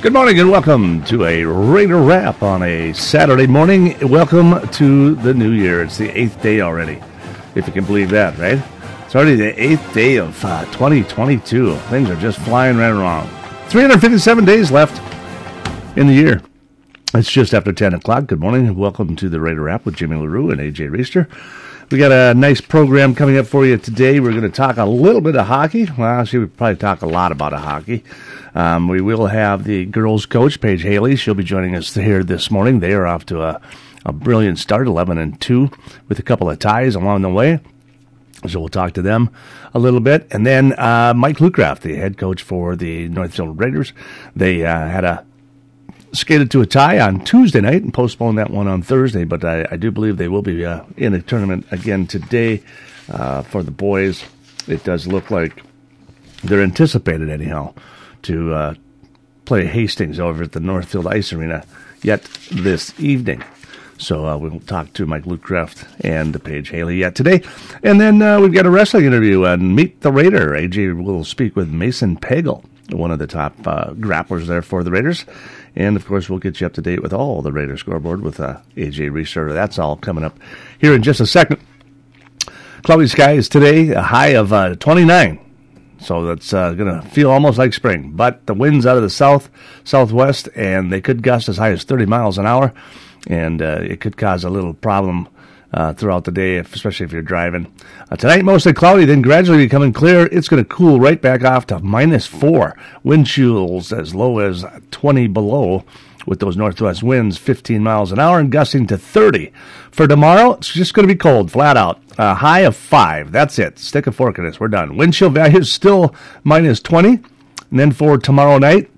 Good morning and welcome to a Raider Wrap on a Saturday morning. Welcome to the new year. It's the eighth day already, if you can believe that, right? It's already the eighth day of uh, 2022. Things are just flying right along. 357 days left in the year. It's just after 10 o'clock. Good morning. Welcome to the Raider Wrap with Jimmy LaRue and AJ Reister. We got a nice program coming up for you today. We're going to talk a little bit of hockey. Well, actually, we probably talk a lot about hockey. Um, we will have the girls' coach, Paige Haley. She'll be joining us here this morning. They are off to a, a brilliant start, 11 and 2, with a couple of ties along the way. So we'll talk to them a little bit. And then uh, Mike Luckraft, the head coach for the Northfield Raiders. They uh, had a skated to a tie on Tuesday night and postponed that one on Thursday, but I, I do believe they will be uh, in a tournament again today uh, for the boys. It does look like they're anticipated, anyhow, to uh, play Hastings over at the Northfield Ice Arena yet this evening. So uh, we'll talk to Mike Luckraft and Paige Haley yet today. And then uh, we've got a wrestling interview and Meet the Raider. AJ will speak with Mason Pagel, one of the top uh, grapplers there for the Raiders. And of course, we'll get you up to date with all the Raider scoreboard with uh, AJ Reister. That's all coming up here in just a second. Cloudy skies today, a high of uh, 29. So that's uh, going to feel almost like spring. But the winds out of the south, southwest, and they could gust as high as 30 miles an hour. And uh, it could cause a little problem uh, throughout the day, especially if you're driving. Uh, tonight, mostly cloudy, then gradually becoming clear. It's going to cool right back off to minus four. Wind chills as low as 20 below with those northwest winds, 15 miles an hour and gusting to 30. For tomorrow, it's just going to be cold, flat out. A high of five. That's it. Stick a fork in this. We're done. Wind chill value is still minus 20. And then for tomorrow night,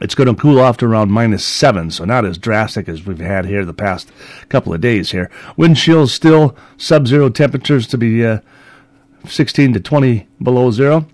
it's going to cool off to around minus seven, so not as drastic as we've had here the past couple of days here. Wind chills still sub-zero temperatures to be uh, 16 to 20 below zero.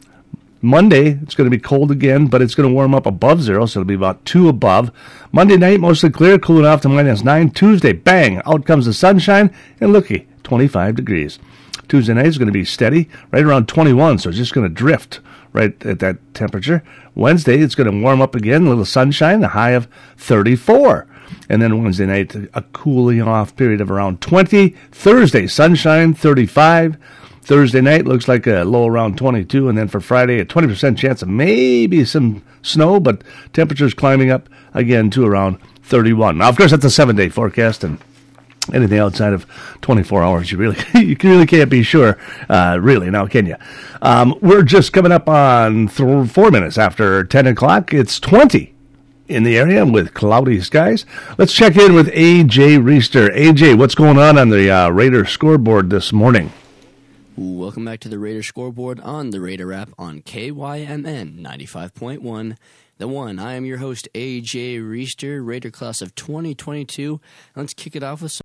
Monday, it's going to be cold again, but it's going to warm up above zero, so it'll be about two above. Monday night, mostly clear, cooling off to minus nine. Tuesday, bang, out comes the sunshine, and looky, 25 degrees. Tuesday night is going to be steady, right around 21, so it's just going to drift right at that temperature. Wednesday, it's going to warm up again, a little sunshine, a high of 34. And then Wednesday night, a cooling off period of around 20. Thursday, sunshine, 35. Thursday night looks like a low around 22. And then for Friday, a 20% chance of maybe some snow, but temperatures climbing up again to around 31. Now, of course, that's a seven day forecast and anything outside of 24 hours, you really you really can't be sure, uh, really. Now, can you? Um, we're just coming up on th- four minutes after 10 o'clock. It's 20 in the area with cloudy skies. Let's check in with AJ Reister. AJ, what's going on on the uh, Raider scoreboard this morning? Welcome back to the Raider scoreboard on the Raider Wrap on KYMN 95.1. The one. I am your host, AJ Reister, Raider class of 2022. Let's kick it off with some.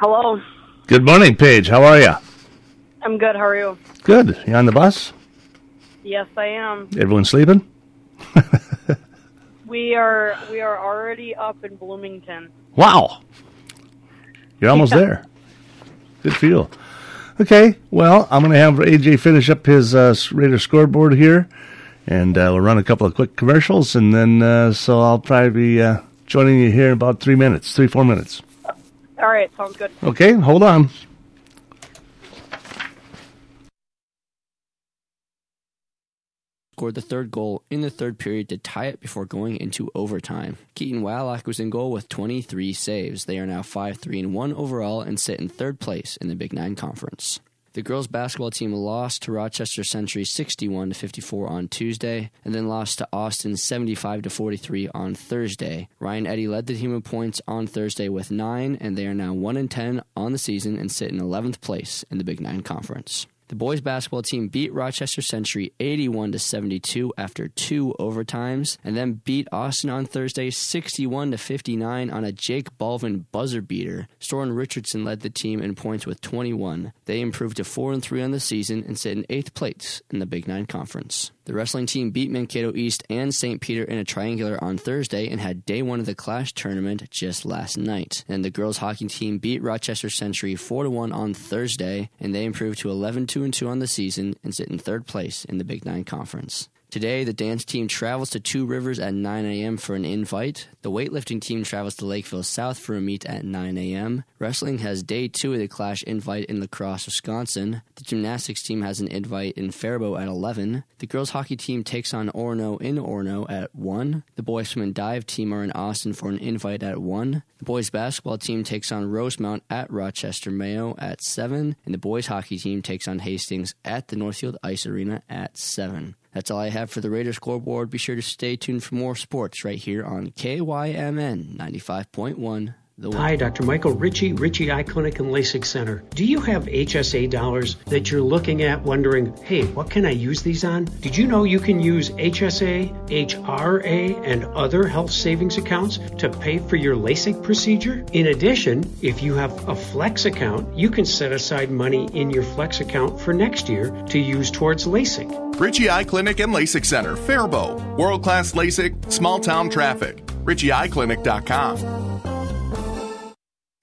Hello. Good morning, Paige. How are you? I'm good. How are you? Good. You on the bus? Yes, I am. Everyone sleeping? We are we are already up in Bloomington. Wow. You're almost there. Good for you. Okay, well, I'm going to have AJ finish up his uh, Raider scoreboard here, and uh, we'll run a couple of quick commercials, and then uh, so I'll probably be uh, joining you here in about three minutes, three, four minutes. All right, sounds good. Okay, hold on. scored the third goal in the third period to tie it before going into overtime. Keaton Wallach was in goal with 23 saves. They are now 5 3 and 1 overall and sit in third place in the Big Nine Conference. The girls basketball team lost to Rochester Century 61 to 54 on Tuesday and then lost to Austin 75 to 43 on Thursday. Ryan Eddy led the team in points on Thursday with 9 and they are now 1 and 10 on the season and sit in 11th place in the Big 9 Conference. The boys basketball team beat Rochester Century 81 to 72 after two overtimes, and then beat Austin on Thursday 61 to 59 on a Jake Balvin buzzer beater. Storin Richardson led the team in points with 21. They improved to 4 and 3 on the season and sit in eighth place in the Big Nine Conference. The wrestling team beat Mankato East and St. Peter in a triangular on Thursday and had day one of the Clash tournament just last night. And the girls hockey team beat Rochester Century 4 1 on Thursday, and they improved to 11 2 2 on the season and sit in third place in the Big Nine Conference. Today, the dance team travels to Two Rivers at 9 a.m. for an invite. The weightlifting team travels to Lakeville South for a meet at 9 a.m. Wrestling has day two of the Clash invite in La Crosse, Wisconsin. The gymnastics team has an invite in Faribault at 11. The girls hockey team takes on Orono in Orono at 1. The boys swim and dive team are in Austin for an invite at 1. The boys basketball team takes on Rosemount at Rochester Mayo at 7. And the boys hockey team takes on Hastings at the Northfield Ice Arena at 7. That's all I have for the Raiders scoreboard. Be sure to stay tuned for more sports right here on KYMN 95.1. Hi, Dr. Michael Ritchie, Ritchie Eye Clinic and LASIK Center. Do you have HSA dollars that you're looking at wondering, hey, what can I use these on? Did you know you can use HSA, HRA, and other health savings accounts to pay for your LASIK procedure? In addition, if you have a Flex account, you can set aside money in your Flex account for next year to use towards LASIK. Ritchie Eye Clinic and LASIK Center, Faribault. World class LASIK, small town traffic. RitchieEyeClinic.com.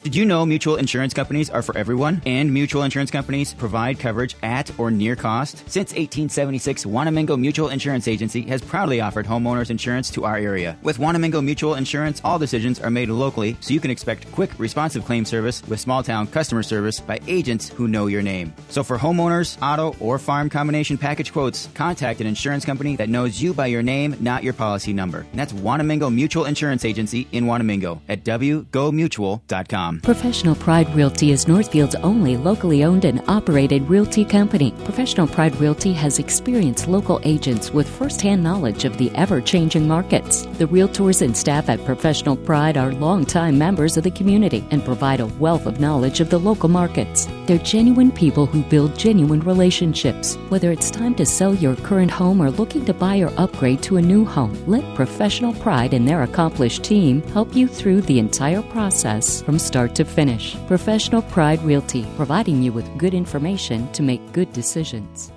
Did you know mutual insurance companies are for everyone? And mutual insurance companies provide coverage at or near cost? Since 1876, Wanamingo Mutual Insurance Agency has proudly offered homeowners insurance to our area. With Wanamingo Mutual Insurance, all decisions are made locally, so you can expect quick, responsive claim service with small town customer service by agents who know your name. So for homeowners, auto, or farm combination package quotes, contact an insurance company that knows you by your name, not your policy number. And that's Wanamingo Mutual Insurance Agency in Wanamingo at wgomutual.com. Professional Pride Realty is Northfield's only locally owned and operated realty company. Professional Pride Realty has experienced local agents with firsthand knowledge of the ever changing markets. The realtors and staff at Professional Pride are longtime members of the community and provide a wealth of knowledge of the local markets. They're genuine people who build genuine relationships. Whether it's time to sell your current home or looking to buy or upgrade to a new home, let Professional Pride and their accomplished team help you through the entire process from start to finish. Professional Pride Realty, providing you with good information to make good decisions.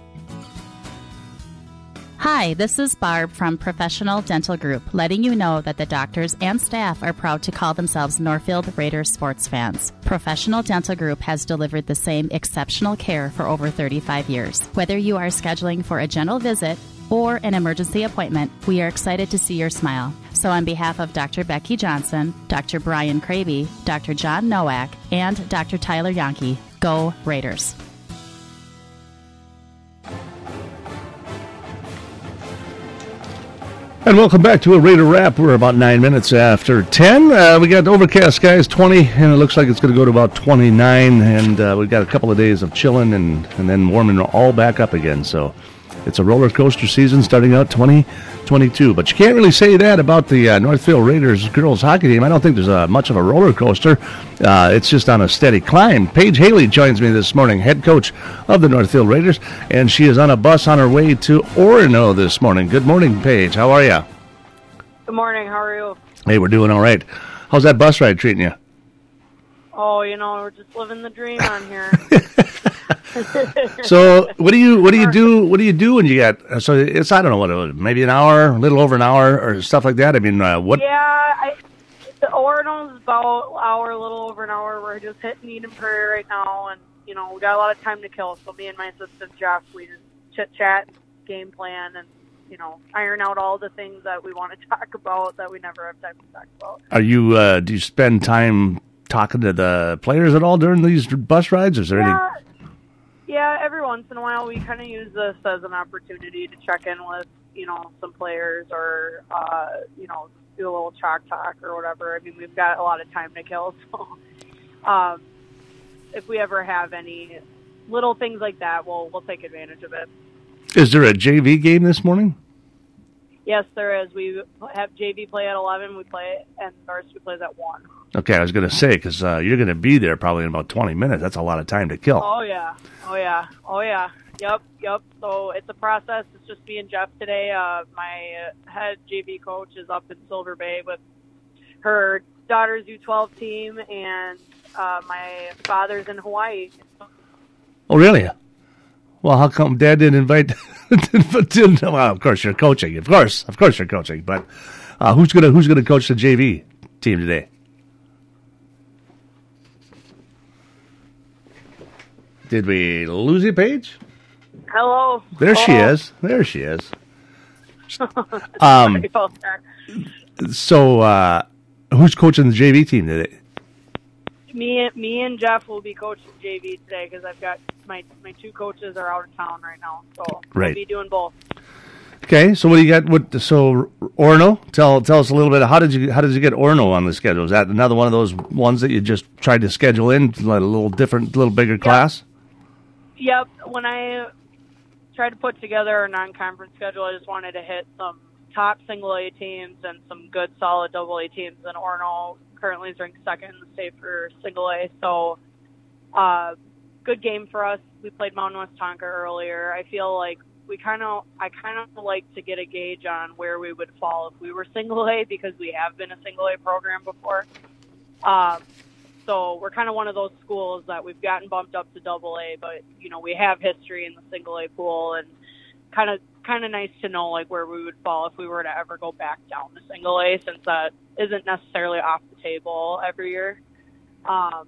Hi, this is Barb from Professional Dental Group, letting you know that the doctors and staff are proud to call themselves Northfield Raiders sports fans. Professional Dental Group has delivered the same exceptional care for over 35 years. Whether you are scheduling for a general visit or an emergency appointment, we are excited to see your smile. So, on behalf of Dr. Becky Johnson, Dr. Brian Kraby, Dr. John Nowak, and Dr. Tyler Yonke, go Raiders. And welcome back to a Raider Wrap. We're about nine minutes after 10. Uh, we got overcast skies 20, and it looks like it's going to go to about 29. And uh, we've got a couple of days of chilling and, and then warming all back up again. So it's a roller coaster season starting out 2022. But you can't really say that about the uh, Northfield Raiders girls hockey team. I don't think there's uh, much of a roller coaster. Uh, it's just on a steady climb. Paige Haley joins me this morning, head coach of the Northfield Raiders, and she is on a bus on her way to Orono this morning. Good morning, Paige. How are you? Good morning. How are you? Hey, we're doing all right. How's that bus ride treating you? Oh, you know, we're just living the dream on here. so what do you what do you do what do you do when you get so it's I don't know what maybe an hour a little over an hour or stuff like that I mean uh, what yeah, I, the Orono's about hour, a little over an hour. We're just hitting Eden Prairie right now, and you know we got a lot of time to kill. So me and my assistant Jeff, we just chit chat, game plan, and you know iron out all the things that we want to talk about that we never have time to talk about. are you uh, do you spend time talking to the players at all during these bus rides is there Yeah, yeah. Every once in a while, we kind of use this as an opportunity to check in with you know some players or uh, you know do a little chalk talk or whatever. I mean, we've got a lot of time to kill, so um, if we ever have any little things like that, we'll we'll take advantage of it. Is there a JV game this morning Yes, there is. We have JV play at eleven. We play it and varsity plays at one. Okay I was gonna say because uh, you're gonna be there probably in about 20 minutes that's a lot of time to kill Oh yeah, oh yeah, oh yeah. Yep, yep. So it's a process. It's just me and Jeff today. Uh, my head JV coach is up in Silver Bay with her daughter's U12 team, and uh, my father's in Hawaii. Oh, really? Well, how come Dad didn't invite? didn't, well, of course you're coaching. Of course, of course you're coaching. But uh, who's gonna who's gonna coach the JV team today? Did we lose you, Paige? Hello. There she is. There she is. Um, Sorry about that. So, uh, who's coaching the JV team today? me, me and Jeff will be coaching JV today because I've got my my two coaches are out of town right now, so Right. we'll be doing both. Okay, so what do you got? What so Orono? Tell tell us a little bit. How did you how did you get Orono on the schedule? Is that another one of those ones that you just tried to schedule in, like a little different, little bigger class? Yep. When I tried to put together a non-conference schedule, I just wanted to hit some top single A teams and some good solid double A teams. And Orono currently is ranked second in the state for single A, so uh, good game for us. We played Mound Westonka earlier. I feel like we kind of, I kind of like to get a gauge on where we would fall if we were single A because we have been a single A program before. Um, so we're kind of one of those schools that we've gotten bumped up to double A, but you know we have history in the single A pool, and kind of kind of nice to know like where we would fall if we were to ever go back down to single A, since that isn't necessarily off the table every year. Um,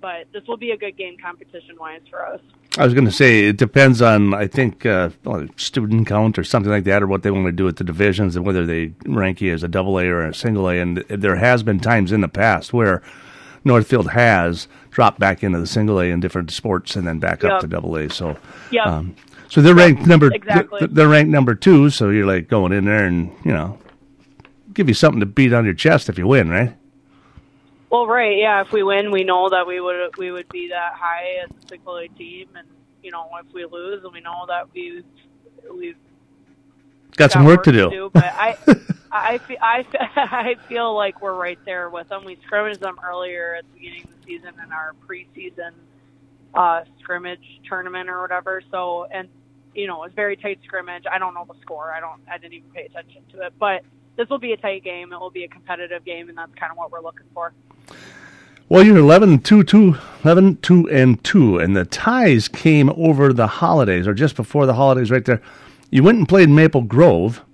but this will be a good game competition wise for us. I was going to say it depends on I think uh, student count or something like that, or what they want to do with the divisions and whether they rank you as a double A or a single A. And there has been times in the past where Northfield has dropped back into the single A in different sports and then back up to double A. So Yep. um, so they're ranked number exactly. they're ranked number two. So you're like going in there and you know give you something to beat on your chest if you win, right? Well, right, yeah. If we win, we know that we would we would be that high as a single A team, and you know if we lose, we know that we've we've Got some work to do. but I, I, fe- I, I feel like we're right there with them. We scrimmaged them earlier at the beginning of the season in our preseason uh, scrimmage tournament or whatever. So, and you know, it was very tight scrimmage. I don't know the score. I don't. I didn't even pay attention to it. But this will be a tight game. It will be a competitive game, and that's kind of what we're looking for. Well, you're 11 2 2, 11 2 and 2, and the ties came over the holidays, or just before the holidays, right there. You went and played Maple Grove,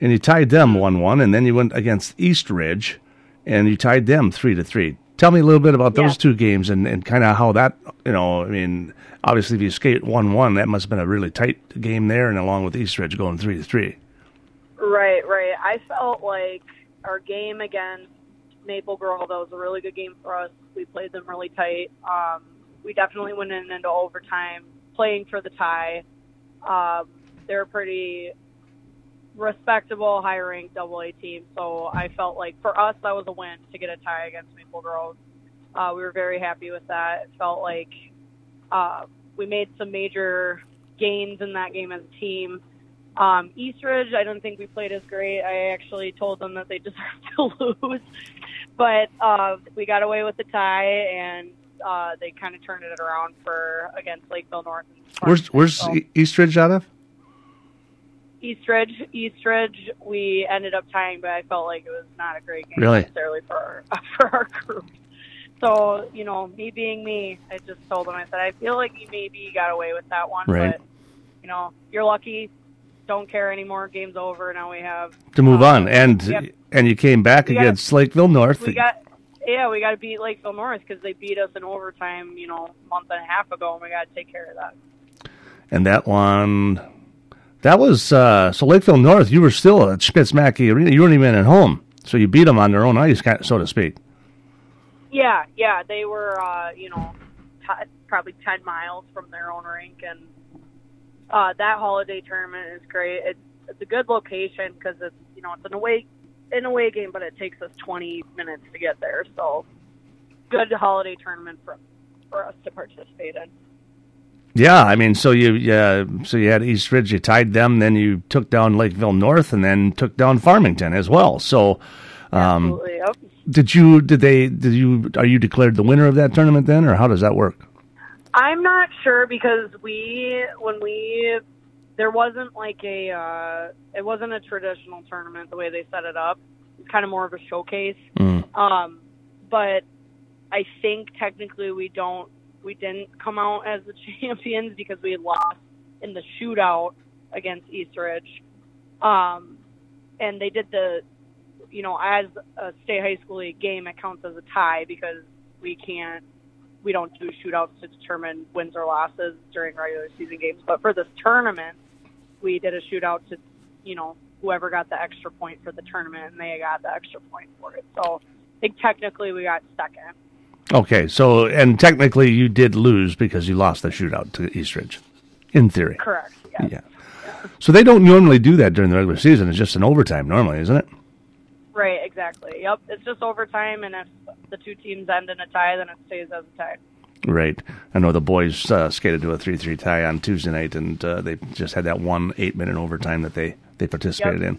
and you tied them 1 1, and then you went against East Ridge, and you tied them 3 to 3. Tell me a little bit about those Yeah. two games and, and kind of how that, you know, I mean, obviously, if you skate 1 1, that must have been a really tight game there, and along with East Ridge going 3 to 3. Right, right. I felt like our game against Maple Grove, that was a really good game for us. We played them really tight. Um, we definitely went in into overtime playing for the tie. Um, they're a pretty respectable, high ranked double A team. So I felt like for us, that was a win to get a tie against Maple Grove. Uh, we were very happy with that. It felt like uh, we made some major gains in that game as a team. Um, Eastridge, I don't think we played as great. I actually told them that they deserved to lose, but uh, we got away with the tie, and uh, they kind of turned it around for against Lakeville North. and Where's, where's So- E- East Ridge out of? Eastridge, Eastridge, we ended up tying, but I felt like it was not a great game Really? necessarily for our, for our group. So, you know, me being me, I just told them, I said, I feel like you maybe got away with that one, Right. but, you know, you're lucky. Don't care anymore. Game's over. Now we have To move uh, on. And yep. and you came back We against Lakeville North. we got yeah, we got to beat Lakeville North because they beat us in overtime, you know, a month and a half ago, and we got to take care of that. And that one, that was uh, so Lakeville North. You were still at Schmitz-Maki Arena. You weren't even at home, so you beat them on their own ice, so to speak. Yeah, yeah, they were, uh, you know, t- probably ten miles from their own rink, and uh, that holiday tournament is great. It's it's a good location because it's you know it's an away an away game, but it takes us twenty minutes to get there. So good holiday tournament for for us to participate in. Yeah, I mean, so you yeah, so you had East Ridge, you tied them, then you took down Lakeville North, and then took down Farmington as well. So, um, yep. did you did they did you are you declared the winner of that tournament then, or how does that work? I'm not sure because we when we there wasn't like a uh, it wasn't a traditional tournament the way they set it up. It's kind of more of a showcase. Mm. Um, but I think technically we don't we didn't come out as the champions because we lost in the shootout against Eastridge. Um, and they did the you know as a state high school league game it counts as a tie because we can't we don't do shootouts to determine wins or losses during regular season games. But for this tournament, we did a shootout to, you know, whoever got the extra point for the tournament, and they got the extra point for it. So I think technically we got second. Okay, so and technically you did lose because you lost the shootout to Eastridge, in theory. Correct. Yes. Yeah. So they don't normally do that during the regular season. It's just an overtime normally, isn't it? Right. Exactly. Yep. It's just overtime, and if the two teams end in a tie, then it stays as a tie. Right. I know the boys uh, skated to a three-three tie on Tuesday night, and uh, they just had that one eight-minute overtime that they they participated Yep. in.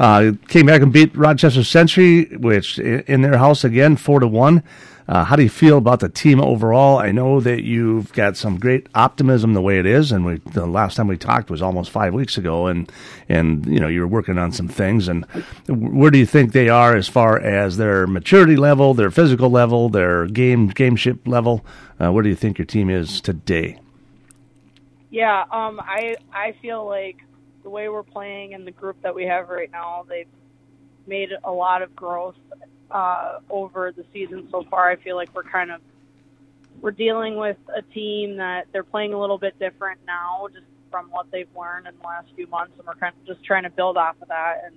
Uh, came back and beat Rochester Century, which in their house again, four to one. Uh, how do you feel about the team overall? I know that you've got some great optimism the way it is, and we the last time we talked was almost five weeks ago, and and you know you were working on some things. And where do you think they are as far as their maturity level, their physical level, their game gameship level? Uh, where do you think your team is today? Yeah, um, I I feel like the way we're playing and the group that we have right now, they've made a lot of growth uh, over the season so far. I feel like we're kind of we're dealing with a team that they're playing a little bit different now, just from what they've learned in the last few months, and we're kind of just trying to build off of that. And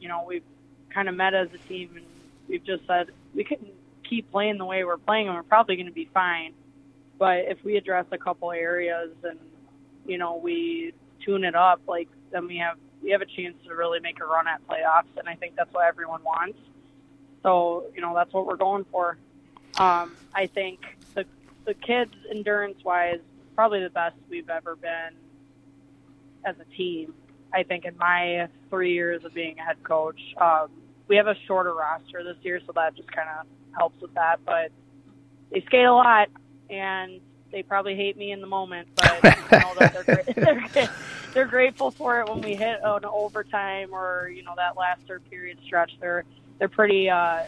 you know, we've kind of met as a team, and we've just said we can keep playing the way we're playing, and we're probably going to be fine. But if we address a couple areas and you know we tune it up, like then we have we have a chance to really make a run at playoffs, and I think that's what everyone wants. So you know that's what we're going for. Um, I think the the kids endurance wise probably the best we've ever been as a team. I think in my three years of being a head coach, um, we have a shorter roster this year, so that just kind of helps with that. But they skate a lot, and they probably hate me in the moment, but I know that they're, gra- they're they're grateful for it when we hit an overtime or you know that last third period stretch. They're they're pretty uh,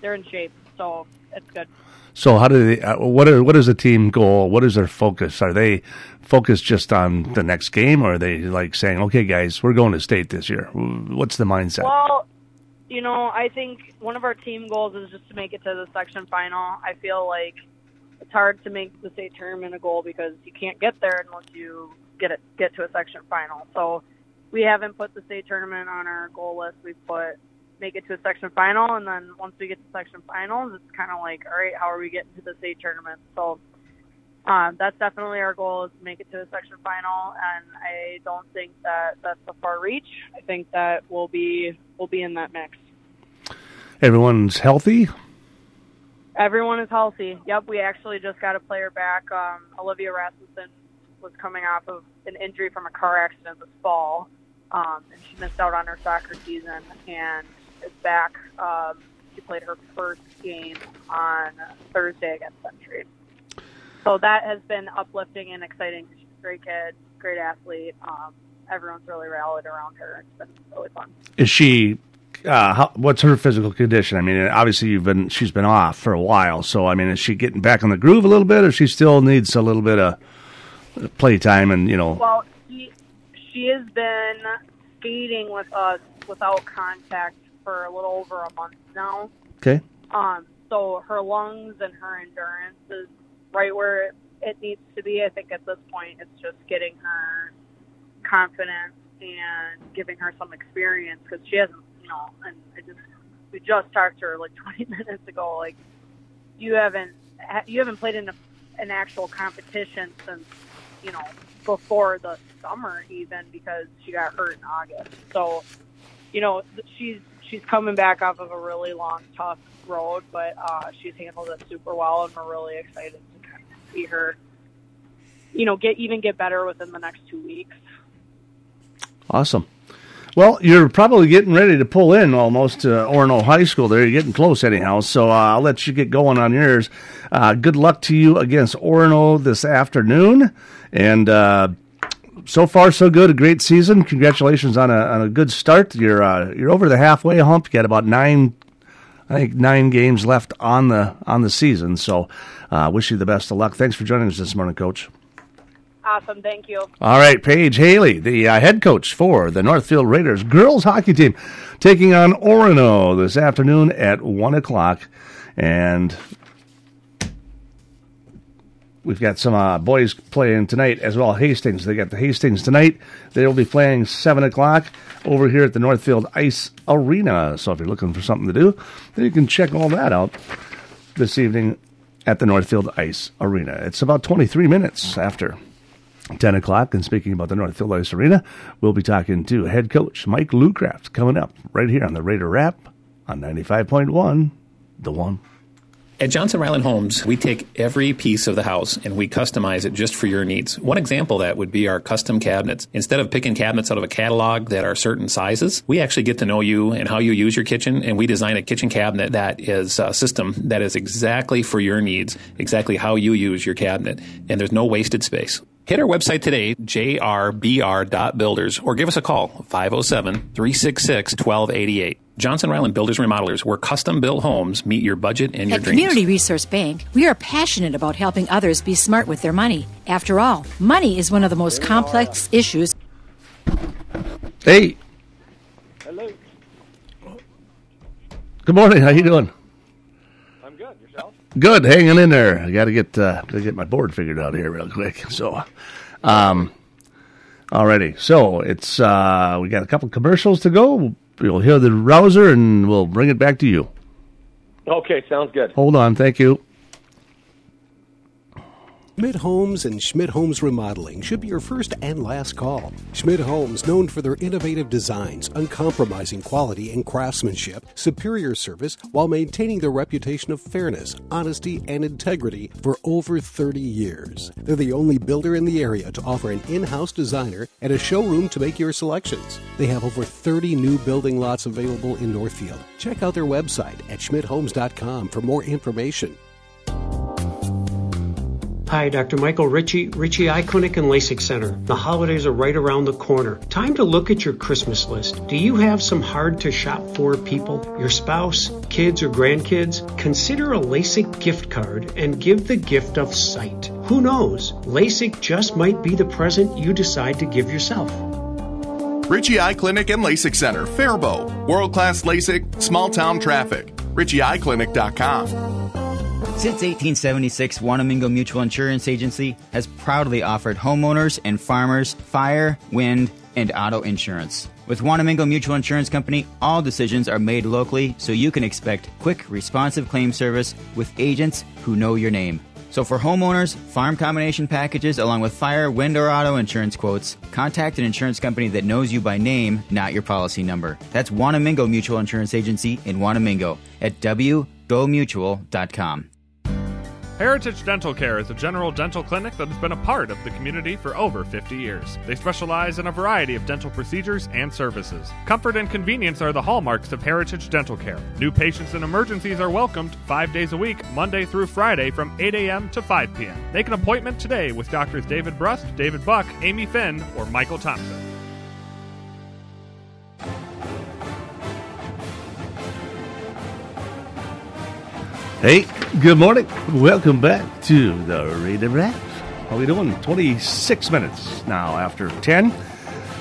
they're in shape, so it's good. So how do they? Uh, what is what is the team goal? What is their focus? Are they focused just on the next game, or are they like saying, "Okay, guys, we're going to state this year"? What's the mindset? Well, you know, I think one of our team goals is just to make it to the section final. I feel like it's hard to make the state tournament a goal because you can't get there unless you get it get to a section final. So we haven't put the state tournament on our goal list. We've put make it to a section final, and then once we get to section finals, it's kind of like, all right, how are we getting to the state tournament? So um, that's definitely our goal is to make it to a section final, and I don't think that that's a far reach. I think that we'll be we'll be in that mix. Everyone's healthy. Everyone is healthy. Yep, we actually just got a player back. Um, Olivia Rasmussen was coming off of an injury from a car accident this fall, um, and she missed out on her soccer season and is back. Um, she played her first game on Thursday against Century. So that has been uplifting and exciting. She's a great kid, great athlete. Um, everyone's really rallied around her. It's been really fun. Is she? Uh, how, what's her physical condition? I mean, obviously you've been she's been off for a while, so I mean, is she getting back on the groove a little bit, or she still needs a little bit of play time? And you know, Well, she she has been skating with us without contact for a little over a month now. okay, Um, so her lungs and her endurance is right where it, it needs to be. I think at this point, it's just getting her confidence and giving her some experience because she hasn't, know. And I just we just talked to her like 20 minutes ago. Like you haven't you haven't played in a, an actual competition since you know before the summer even because she got hurt in August. So you know she's she's coming back off of a really long tough road, but uh, she's handled it super well, and we're really excited to kind of see her you know get even get better within the next two weeks. awesome. Well, you're probably getting ready to pull in almost to Orono High School there. You're getting close anyhow, so uh, I'll let you get going on yours. Uh, good luck to you against Orono this afternoon. And uh, so far, so good. A great season. Congratulations on a, on a good start. You're, uh, you're over the halfway hump. You got about nine, I think, nine games left on the, on the season. So uh, wish you the best of luck. Thanks for joining us this morning, Coach. Awesome. Thank you. All right, Paige Haley, the uh, head coach for the Northfield Raiders girls hockey team, taking on Orono this afternoon at 1 o'clock. And we've got some uh, boys playing tonight as well. Hastings, they got the Hastings tonight. They'll be playing 7 o'clock over here at the Northfield Ice Arena. So if you're looking for something to do, then you can check all that out this evening at the Northfield Ice Arena. It's about 23 minutes after 10 o'clock. And speaking about the North Ice Arena, we'll be talking to head coach Mike Luckraft coming up right here on the Raider Wrap on 95.1, The One. At Johnson Ryland Homes, we take every piece of the house and we customize it just for your needs. One example of that would be our custom cabinets. Instead of picking cabinets out of a catalog that are certain sizes, we actually get to know you and how you use your kitchen, and we design a kitchen cabinet that is a system that is exactly for your needs, exactly how you use your cabinet, and there's no wasted space. Hit our website today, jrbr.builders, or give us a call, 507 366 1288. Johnson Ryland Builders Remodelers, where custom built homes meet your budget and your At dreams. Community Resource Bank, we are passionate about helping others be smart with their money. After all, money is one of the most complex issues. Hey. Hello. Good morning. How you doing? I'm good. Yourself? Good. Hanging in there. I got to get uh, got to get my board figured out here real quick. So, um, alrighty. So it's uh, we got a couple commercials to go. You'll hear the rouser, and we'll bring it back to you. Okay, sounds good. Hold on. Thank you. Schmidt Homes and Schmidt Homes Remodeling should be your first and last call. Schmidt Homes, known for their innovative designs, uncompromising quality and craftsmanship, superior service, while maintaining their reputation of fairness, honesty, and integrity for over 30 years. They're the only builder in the area to offer an in house designer and a showroom to make your selections. They have over 30 new building lots available in Northfield. Check out their website at schmidthomes.com for more information. Hi, Dr. Michael Ritchie, Ritchie Eye Clinic and LASIK Center. The holidays are right around the corner. Time to look at your Christmas list. Do you have some hard to shop for people? Your spouse, kids, or grandkids? Consider a LASIK gift card and give the gift of sight. Who knows? LASIK just might be the present you decide to give yourself. Ritchie Eye Clinic and LASIK Center, Faribault. World class LASIK, small town traffic. RitchieEyeClinic.com. Since 1876, Wanamingo Mutual Insurance Agency has proudly offered homeowners and farmers fire, wind, and auto insurance. With Wanamingo Mutual Insurance Company, all decisions are made locally so you can expect quick, responsive claim service with agents who know your name. So for homeowners, farm combination packages, along with fire, wind, or auto insurance quotes, contact an insurance company that knows you by name, not your policy number. That's Wanamingo Mutual Insurance Agency in Wanamingo at wgomutual.com. Heritage Dental Care is a general dental clinic that has been a part of the community for over 50 years. They specialize in a variety of dental procedures and services. Comfort and convenience are the hallmarks of Heritage Dental Care. New patients and emergencies are welcomed five days a week, Monday through Friday from 8 a.m. to 5 p.m. Make an appointment today with Doctors David Brust, David Buck, Amy Finn, or Michael Thompson. Hey, good morning. Welcome back to the Raider Wrap. How we doing? 26 minutes now after 10.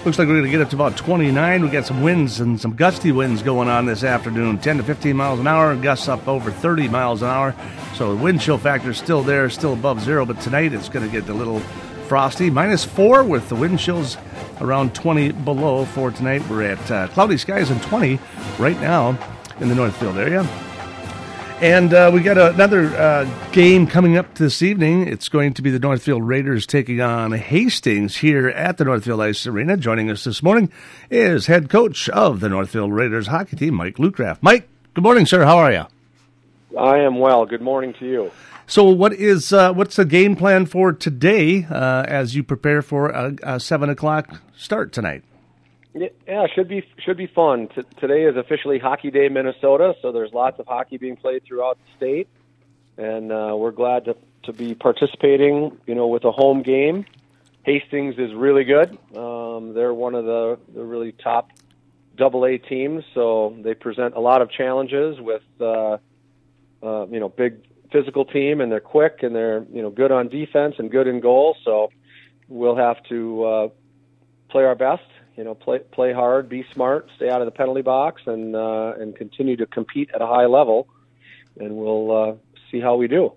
Looks like we're going to get up to about 29. We got some winds and some gusty winds going on this afternoon 10 to 15 miles an hour, gusts up over 30 miles an hour. So the wind chill factor is still there, still above zero, but tonight it's going to get a little frosty. Minus four with the wind chills around 20 below for tonight. We're at uh, cloudy skies and 20 right now in the Northfield area. And uh, we got another uh, game coming up this evening. It's going to be the Northfield Raiders taking on Hastings here at the Northfield Ice Arena. Joining us this morning is head coach of the Northfield Raiders hockey team, Mike Luckraft. Mike, good morning, sir. How are you? I am well. Good morning to you. So, what is uh, what's the game plan for today uh, as you prepare for a, a seven o'clock start tonight? Yeah, should be should be fun. T- today is officially Hockey Day, Minnesota, so there's lots of hockey being played throughout the state, and uh, we're glad to to be participating. You know, with a home game. Hastings is really good. Um, they're one of the the really top Double A teams, so they present a lot of challenges with uh, uh, you know big physical team, and they're quick and they're you know good on defense and good in goal. So we'll have to uh, play our best you know, play play hard, be smart, stay out of the penalty box, and uh, and continue to compete at a high level, and we'll uh, see how we do.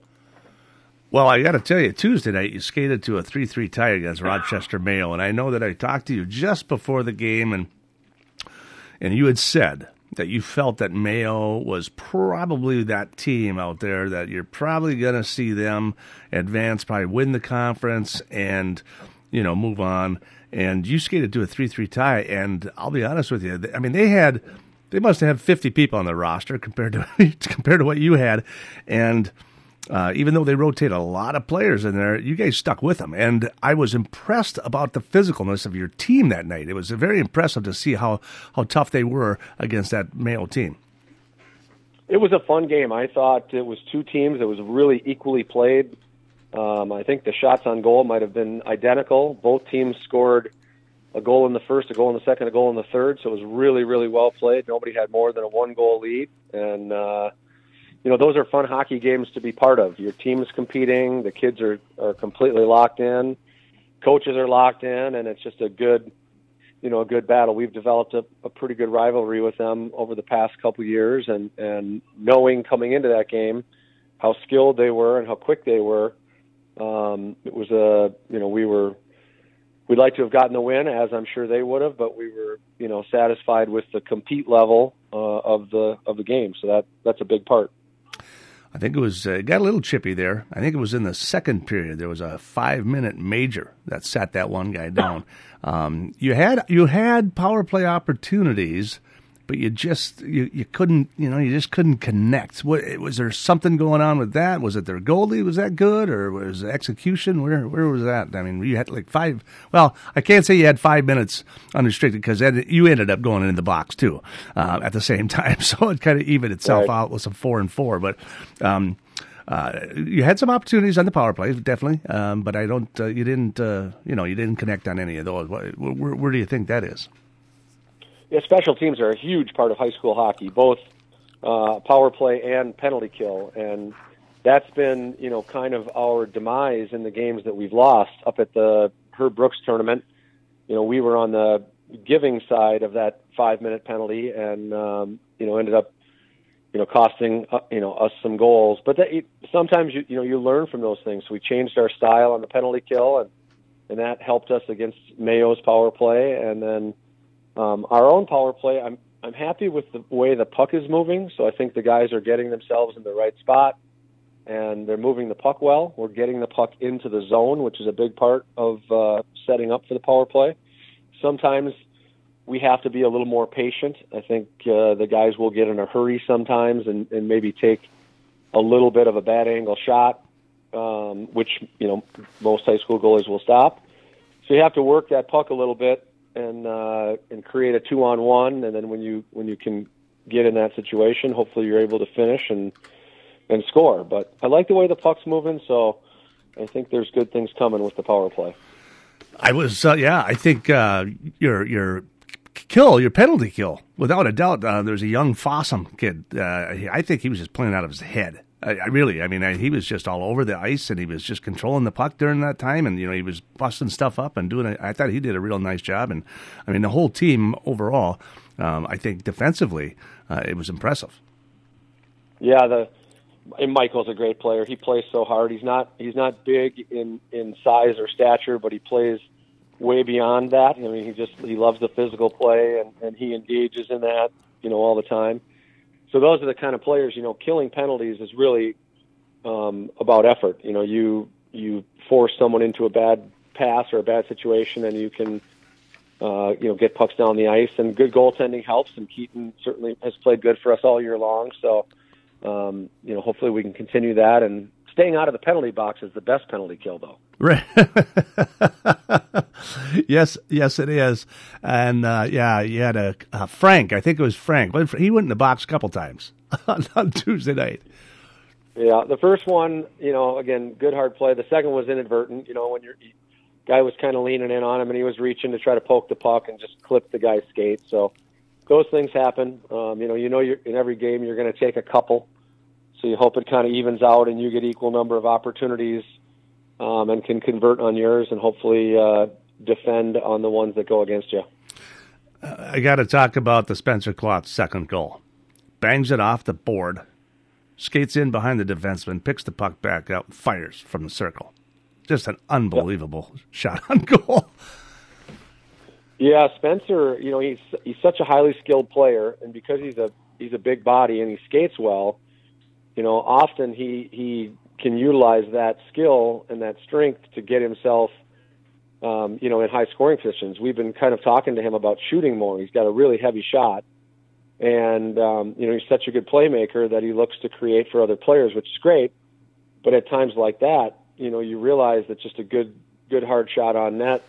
Well, I got to tell you, Tuesday night you skated to a three-three tie against Rochester Mayo, and I know that I talked to you just before the game, and and you had said that you felt that Mayo was probably that team out there that you're probably going to see them advance, probably win the conference, and you know move on and you skated to a three-three tie. And I'll be honest with you, I mean they had they must have had 50 people on the roster compared to compared to what you had, and. Uh, even though they rotate a lot of players in there, you guys stuck with them, and I was impressed about the physicalness of your team that night. It was very impressive to see how how tough they were against that Mayo team. It was a fun game. I thought it was two teams that was really equally played. Um, I think the shots on goal might have been identical. Both teams scored a goal in the first, a goal in the second, a goal in the third. So it was really, really well played. Nobody had more than a one goal lead. And, uh, you know, those are fun hockey games to be part of. Your team's competing, the kids are, are completely locked in, coaches are locked in, and it's just a good, you know, a good battle. We've developed a, a pretty good rivalry with them over the past couple years, and, and knowing coming into that game how skilled they were and how quick they were, um, it was a, you know, we were, we'd like to have gotten the win, as I'm sure they would have, but we were, you know, satisfied with the compete level uh, of the of the game. So that that's a big part. I think it was uh, got a little chippy there. I think it was in the second period. There was a five minute major that sat that one guy down. Um, you had you had power play opportunities but you just you, you couldn't you know you just couldn't connect. What was there something going on with that? Was it their goalie was that good or was execution? Where where was that? I mean, you had like five. Well, I can't say you had five minutes unrestricted because you ended up going in the box too uh, at the same time, so it kind of evened itself right. out with some four and four. But um, uh, you had some opportunities on the power play, definitely, um, but I don't. Uh, you didn't. Uh, you know, you didn't connect on any of those. Where, where, where do you think that is? Yeah, special teams are a huge part of high school hockey, both uh, power play and penalty kill, and that's been you know kind of our demise in the games that we've lost. Up at the Herb Brooks tournament, you know we were on the giving side of that five minute penalty, and um, you know ended up you know costing uh, you know us some goals. But that, sometimes you you know you learn from those things. So we changed our style on the penalty kill, and and that helped us against Mayo's power play, and then um, our own power play, I'm I'm happy with the way the puck is moving. So I think the guys are getting themselves in the right spot, and they're moving the puck well. We're getting the puck into the zone, which is a big part of uh, setting up for the power play. Sometimes we have to be a little more patient. I think uh, the guys will get in a hurry sometimes and, and maybe take a little bit of a bad angle shot, um, which you know most high school goalies will stop. So you have to work that puck a little bit and uh, and create a two on one, and then when you when you can get in that situation, hopefully you're able to finish and and score. But I like the way the puck's moving, so I think there's good things coming with the power play. I was uh, yeah, I think uh, your your kill, your penalty kill, without a doubt. Uh, there's a young Fossum kid. Uh, I think he was just playing out of his head. I, I really, I mean, I, he was just all over the ice, and he was just controlling the puck during that time, and you know, he was busting stuff up and doing. it. I thought he did a real nice job, and I mean, the whole team overall, um, I think defensively, uh, it was impressive. Yeah, the and Michael's a great player. He plays so hard. He's not he's not big in in size or stature, but he plays way beyond that. I mean, he just he loves the physical play, and and he engages in that, you know, all the time so those are the kind of players. You know, killing penalties is really um, about effort. You know, you you force someone into a bad pass or a bad situation, and you can uh, you know get pucks down the ice. And good goaltending helps. And Keaton certainly has played good for us all year long. So um, you know, hopefully we can continue that. And staying out of the penalty box is the best penalty kill, though. Right. yes, yes, it is. And uh, yeah, you had a uh, Frank. I think it was Frank. He went in the box a couple times on, on Tuesday night. Yeah, the first one, you know, again, good hard play. The second was inadvertent. You know, when your guy was kind of leaning in on him and he was reaching to try to poke the puck and just clip the guy's skate. So those things happen. Um, you know, you know, you're, in every game you're going to take a couple. So you hope it kind of evens out and you get equal number of opportunities um, and can convert on yours and hopefully uh, defend on the ones that go against you. Uh, I got to talk about the Spencer Klotz second goal. Bangs it off the board skates in behind the defenseman, picks the puck back up, fires from the circle. Just an unbelievable yep. shot on goal. Yeah, Spencer, you know, he's he's such a highly skilled player and because he's a he's a big body and he skates well, you know, often he he can utilize that skill and that strength to get himself um, you know, in high scoring positions. We've been kind of talking to him about shooting more. He's got a really heavy shot and um, you know he's such a good playmaker that he looks to create for other players, which is great. But at times like that, you know, you realize that just a good good hard shot on net,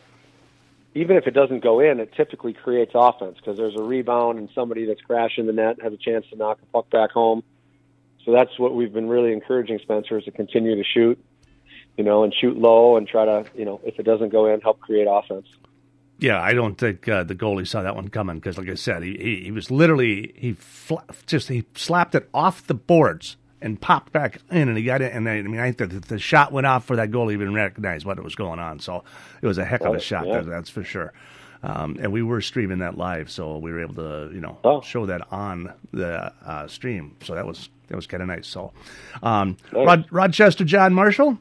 even if it doesn't go in, it typically creates offense because there's a rebound and somebody that's crashing the net has a chance to knock the puck back home. So that's what we've been really encouraging Spencer is to continue to shoot, you know, and shoot low and try to, you know, if it doesn't go in, help create offense. Yeah, I don't think uh, the goalie saw that one coming because, like I said, he, he, he was literally he fla- just he slapped it off the boards and popped back in, and he got it. And I, I mean, I think the, the shot went off for that goalie even recognized what was going on. So it was a heck of a oh, shot, yeah. that's for sure. Um, and we were streaming that live, so we were able to, you know, oh. show that on the uh, stream. So that was that was kind of nice. So, um, nice. Rod, Rochester John Marshall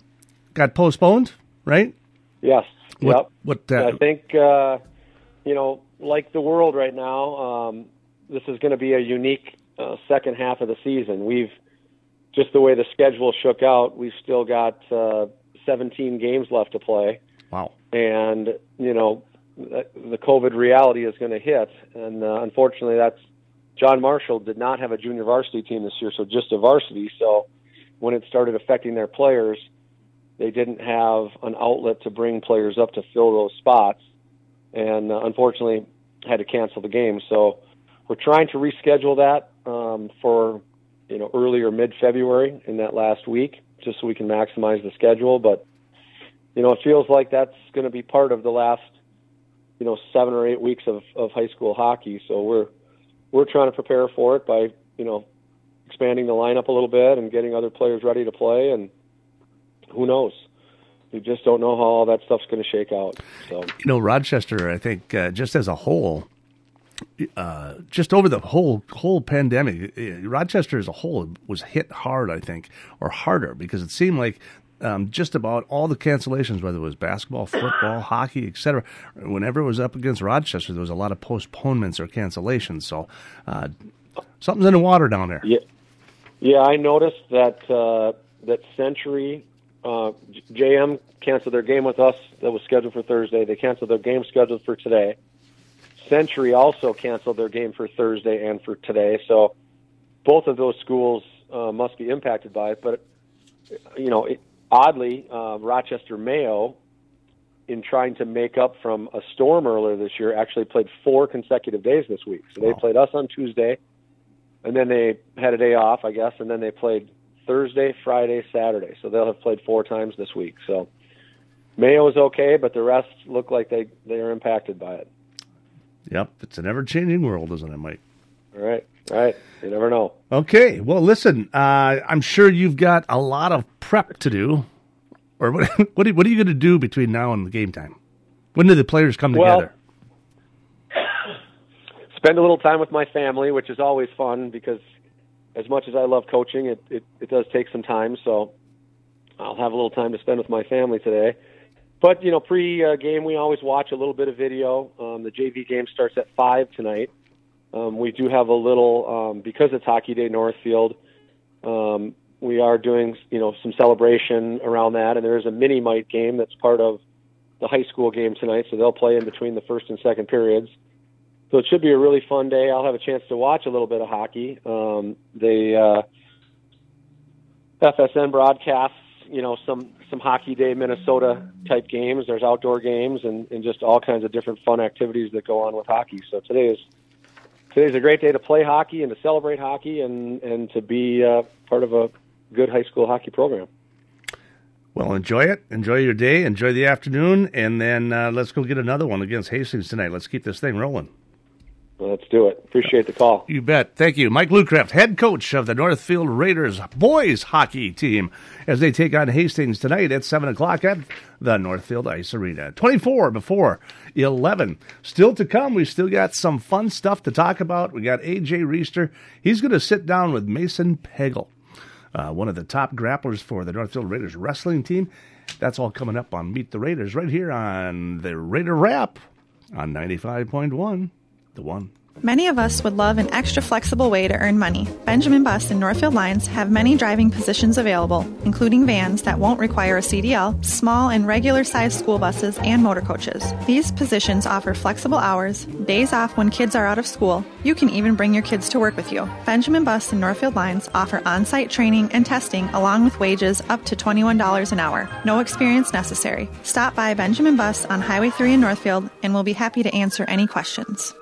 got postponed, right? Yes. What, yep. What uh, I think, uh, you know, like the world right now, um, this is going to be a unique uh, second half of the season. We've just the way the schedule shook out. We've still got uh, 17 games left to play. Wow. And you know, the COVID reality is going to hit, and uh, unfortunately, that's John Marshall did not have a junior varsity team this year, so just a varsity. So when it started affecting their players they didn't have an outlet to bring players up to fill those spots, and uh, unfortunately had to cancel the game. So we're trying to reschedule that um, for you know early or mid February in that last week, just so we can maximize the schedule. But you know it feels like that's going to be part of the last you know seven or eight weeks of, of high school hockey. So we're we're trying to prepare for it by you know expanding the lineup a little bit and getting other players ready to play and who knows? We just don't know how all that stuff's going to shake out. So you know, Rochester, I think uh, just as a whole, uh, just over the whole whole pandemic, uh, Rochester as a whole was hit hard. I think, or harder, because it seemed like um, just about all the cancellations, whether it was basketball, football, hockey, etc. Whenever it was up against Rochester, there was a lot of postponements or cancellations. So uh, something's in the water down there. Yeah, yeah. I noticed that uh, that Century uh, JM canceled their game with us that was scheduled for Thursday. They canceled their game scheduled for today. Century also canceled their game for Thursday and for today. So both of those schools uh, must be impacted by it. But you know, it, oddly, uh, Rochester Mayo, in trying to make up from a storm earlier this year, actually played four consecutive days this week. So they wow. played us on Tuesday, and then they had a day off, I guess, and then they played Thursday, Friday, Saturday. So they'll have played four times this week. So Mayo is okay, but the rest look like they, they are impacted by it. Yep. It's an ever changing world, isn't it, Mike? All right. All right. You never know. Okay. Well, listen, uh, I'm sure you've got a lot of prep to do. Or what, what, are, what are you going to do between now and the game time? When do the players come well, together? Spend a little time with my family, which is always fun because as much as I love coaching, it, it, it does take some time. So I'll have a little time to spend with my family today. But you know, pre-game, we always watch a little bit of video. Um, the JV game starts at five tonight. Um, we do have a little um, because it's Hockey Day Northfield. Um, we are doing you know some celebration around that, and there is a mini mite game that's part of the high school game tonight. So they'll play in between the first and second periods. So it should be a really fun day. I'll have a chance to watch a little bit of hockey. Um, the uh, FSN broadcasts, you know some some hockey day Minnesota type games. There's outdoor games and, and just all kinds of different fun activities that go on with hockey. So today is today's a great day to play hockey and to celebrate hockey and and to be uh, part of a good high school hockey program. Well, enjoy it. Enjoy your day. Enjoy the afternoon, and then uh, let's go get another one against Hastings tonight. Let's keep this thing rolling. Let's do it. Appreciate the call. You bet. Thank you. Mike Luckraft, head coach of the Northfield Raiders boys hockey team, as they take on Hastings tonight at 7 o'clock at the Northfield Ice Arena. 24 before 11. Still to come, we still got some fun stuff to talk about. We got AJ Reister. He's going to sit down with Mason Pagel, uh, one of the top grapplers for the Northfield Raiders wrestling team. That's all coming up on Meet the Raiders right here on the Raider Wrap on 95.1 the one. Many of us would love an extra flexible way to earn money. Benjamin Bus and Northfield Lines have many driving positions available, including vans that won't require a CDL, small and regular sized school buses, and motor coaches. These positions offer flexible hours, days off when kids are out of school. You can even bring your kids to work with you. Benjamin Bus and Northfield Lines offer on site training and testing along with wages up to $21 an hour. No experience necessary. Stop by Benjamin Bus on Highway 3 in Northfield and we'll be happy to answer any questions.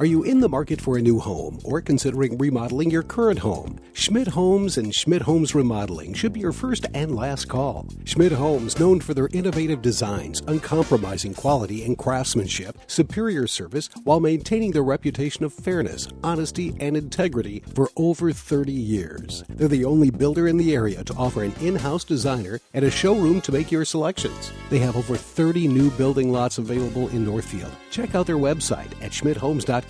Are you in the market for a new home or considering remodeling your current home? Schmidt Homes and Schmidt Homes Remodeling should be your first and last call. Schmidt Homes, known for their innovative designs, uncompromising quality and craftsmanship, superior service, while maintaining their reputation of fairness, honesty, and integrity for over 30 years. They're the only builder in the area to offer an in house designer and a showroom to make your selections. They have over 30 new building lots available in Northfield. Check out their website at schmidthomes.com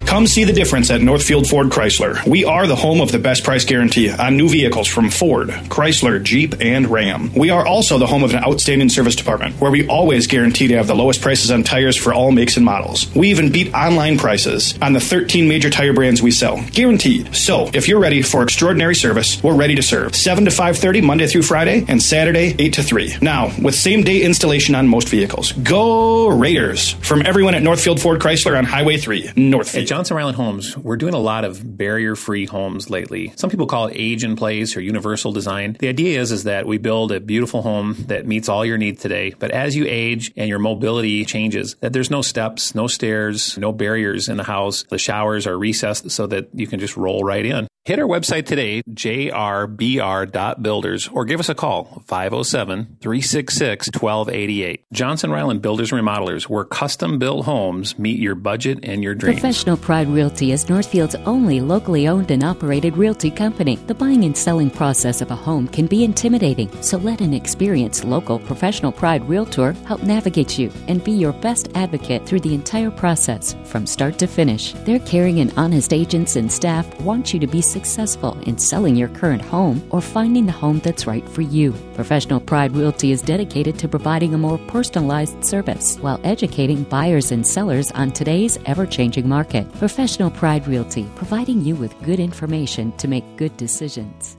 Come see the difference at Northfield Ford Chrysler. We are the home of the best price guarantee on new vehicles from Ford, Chrysler, Jeep, and Ram. We are also the home of an outstanding service department where we always guarantee to have the lowest prices on tires for all makes and models. We even beat online prices on the 13 major tire brands we sell. Guaranteed. So, if you're ready for extraordinary service, we're ready to serve. 7 to 5:30 Monday through Friday and Saturday 8 to 3. Now, with same-day installation on most vehicles. Go Raiders! From everyone at Northfield Ford Chrysler on Highway 3, Northfield. Johnson Ryland Homes, we're doing a lot of barrier-free homes lately. Some people call it age in place or universal design. The idea is is that we build a beautiful home that meets all your needs today, but as you age and your mobility changes, that there's no steps, no stairs, no barriers in the house. The showers are recessed so that you can just roll right in. Hit our website today, jrbr.builders, or give us a call, 507-366-1288. Johnson Ryland Builders Remodelers, where custom built homes meet your budget and your dreams. Professional Pride Realty is Northfield's only locally owned and operated realty company. The buying and selling process of a home can be intimidating, so let an experienced local Professional Pride Realtor help navigate you and be your best advocate through the entire process from start to finish. Their caring and honest agents and staff want you to be successful in selling your current home or finding the home that's right for you. Professional Pride Realty is dedicated to providing a more personalized service while educating buyers and sellers on today's ever changing market. Professional Pride Realty, providing you with good information to make good decisions.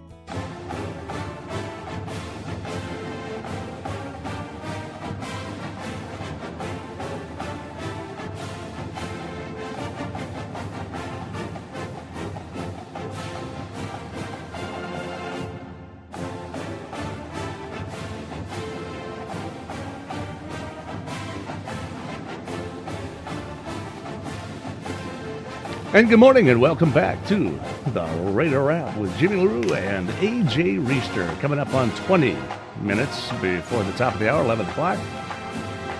And good morning and welcome back to the Raider Wrap with Jimmy LaRue and AJ Reister coming up on 20 minutes before the top of the hour, 11 o'clock.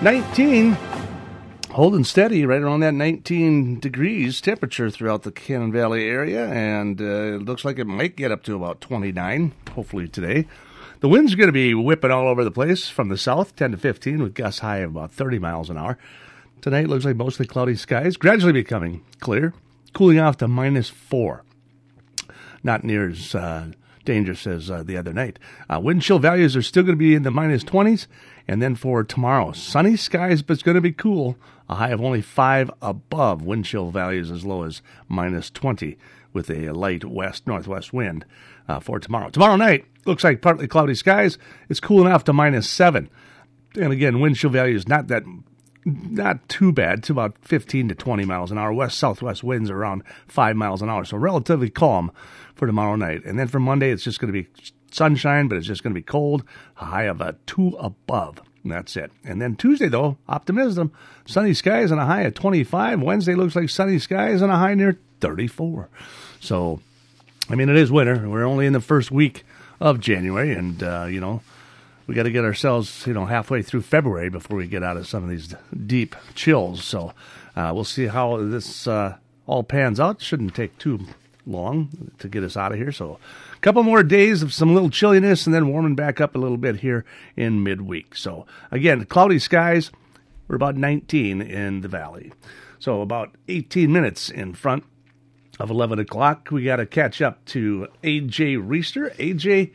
19, holding steady right around that 19 degrees temperature throughout the Cannon Valley area, and uh, it looks like it might get up to about 29, hopefully today. The wind's going to be whipping all over the place from the south, 10 to 15, with gusts high of about 30 miles an hour. Tonight looks like mostly cloudy skies, gradually becoming clear cooling off to minus four. Not near as uh, dangerous as uh, the other night. Uh, wind chill values are still going to be in the minus 20s. And then for tomorrow, sunny skies, but it's going to be cool. A high of only five above. Wind chill values as low as minus 20 with a light west northwest wind uh, for tomorrow. Tomorrow night, looks like partly cloudy skies. It's cooling off to minus seven. And again, wind chill values not that not too bad, to about 15 to 20 miles an hour. West southwest winds around 5 miles an hour, so relatively calm for tomorrow night. And then for Monday, it's just going to be sunshine, but it's just going to be cold, a high of a 2 above. And that's it. And then Tuesday, though, optimism. Sunny skies and a high of 25. Wednesday looks like sunny skies and a high near 34. So, I mean, it is winter. We're only in the first week of January, and, uh, you know, we got to get ourselves, you know, halfway through February before we get out of some of these deep chills. So uh, we'll see how this uh, all pans out. Shouldn't take too long to get us out of here. So a couple more days of some little chilliness and then warming back up a little bit here in midweek. So again, cloudy skies. We're about 19 in the valley. So about 18 minutes in front of 11 o'clock. We got to catch up to AJ Reister. AJ,